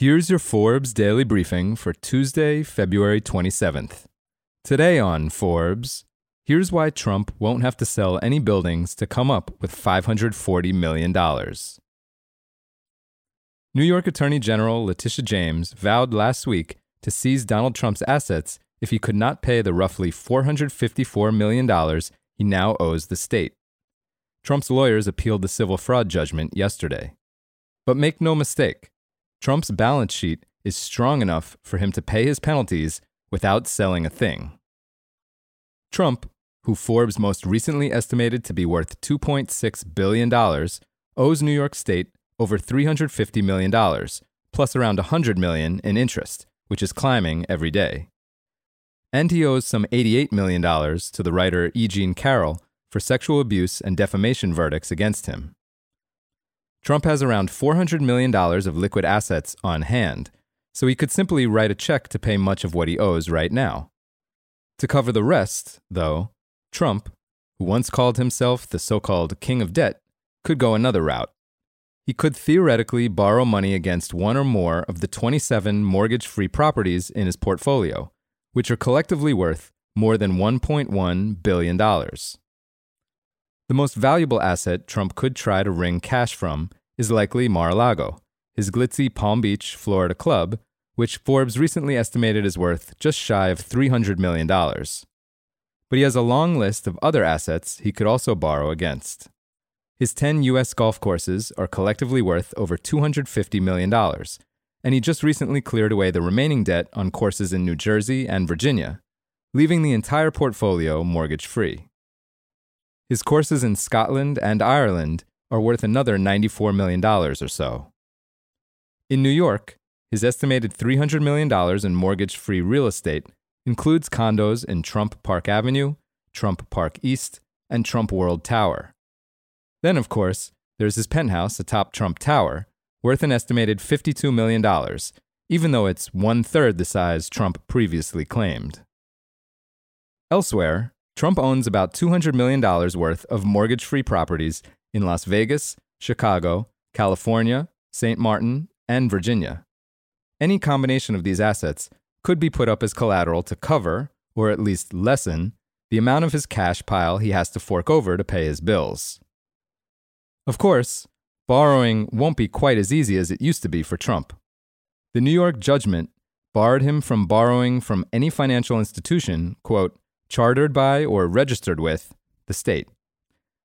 Here's your Forbes daily briefing for Tuesday, February 27th. Today on Forbes, here's why Trump won't have to sell any buildings to come up with $540 million. New York Attorney General Letitia James vowed last week to seize Donald Trump's assets if he could not pay the roughly $454 million he now owes the state. Trump's lawyers appealed the civil fraud judgment yesterday. But make no mistake, Trump's balance sheet is strong enough for him to pay his penalties without selling a thing. Trump, who Forbes most recently estimated to be worth $2.6 billion, owes New York State over $350 million, plus around 100 million in interest, which is climbing every day. And he owes some $88 million to the writer E. Jean Carroll for sexual abuse and defamation verdicts against him. Trump has around $400 million of liquid assets on hand, so he could simply write a check to pay much of what he owes right now. To cover the rest, though, Trump, who once called himself the so called king of debt, could go another route. He could theoretically borrow money against one or more of the 27 mortgage free properties in his portfolio, which are collectively worth more than $1.1 billion. The most valuable asset Trump could try to wring cash from is likely Mar a Lago, his glitzy Palm Beach, Florida club, which Forbes recently estimated is worth just shy of $300 million. But he has a long list of other assets he could also borrow against. His 10 U.S. golf courses are collectively worth over $250 million, and he just recently cleared away the remaining debt on courses in New Jersey and Virginia, leaving the entire portfolio mortgage free. His courses in Scotland and Ireland are worth another $94 million or so. In New York, his estimated $300 million in mortgage free real estate includes condos in Trump Park Avenue, Trump Park East, and Trump World Tower. Then, of course, there's his penthouse atop Trump Tower, worth an estimated $52 million, even though it's one third the size Trump previously claimed. Elsewhere, Trump owns about $200 million worth of mortgage free properties in Las Vegas, Chicago, California, St. Martin, and Virginia. Any combination of these assets could be put up as collateral to cover, or at least lessen, the amount of his cash pile he has to fork over to pay his bills. Of course, borrowing won't be quite as easy as it used to be for Trump. The New York judgment barred him from borrowing from any financial institution, quote, chartered by or registered with the state.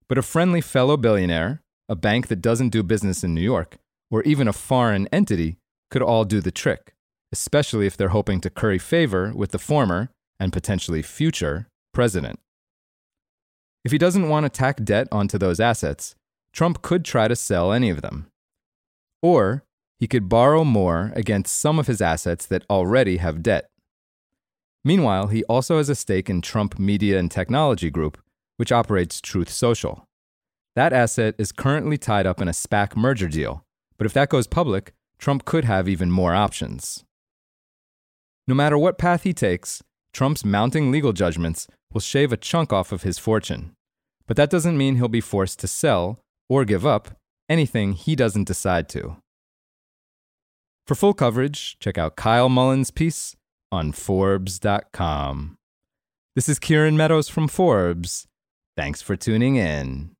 But a friendly fellow billionaire, a bank that doesn't do business in New York, or even a foreign entity could all do the trick, especially if they're hoping to curry favor with the former and potentially future president. If he doesn't want to tack debt onto those assets, Trump could try to sell any of them. Or he could borrow more against some of his assets that already have debt. Meanwhile, he also has a stake in Trump Media and Technology Group, which operates Truth Social. That asset is currently tied up in a SPAC merger deal, but if that goes public, Trump could have even more options. No matter what path he takes, Trump's mounting legal judgments will shave a chunk off of his fortune. But that doesn't mean he'll be forced to sell or give up anything he doesn't decide to. For full coverage, check out Kyle Mullen's piece on Forbes.com. This is Kieran Meadows from Forbes. Thanks for tuning in.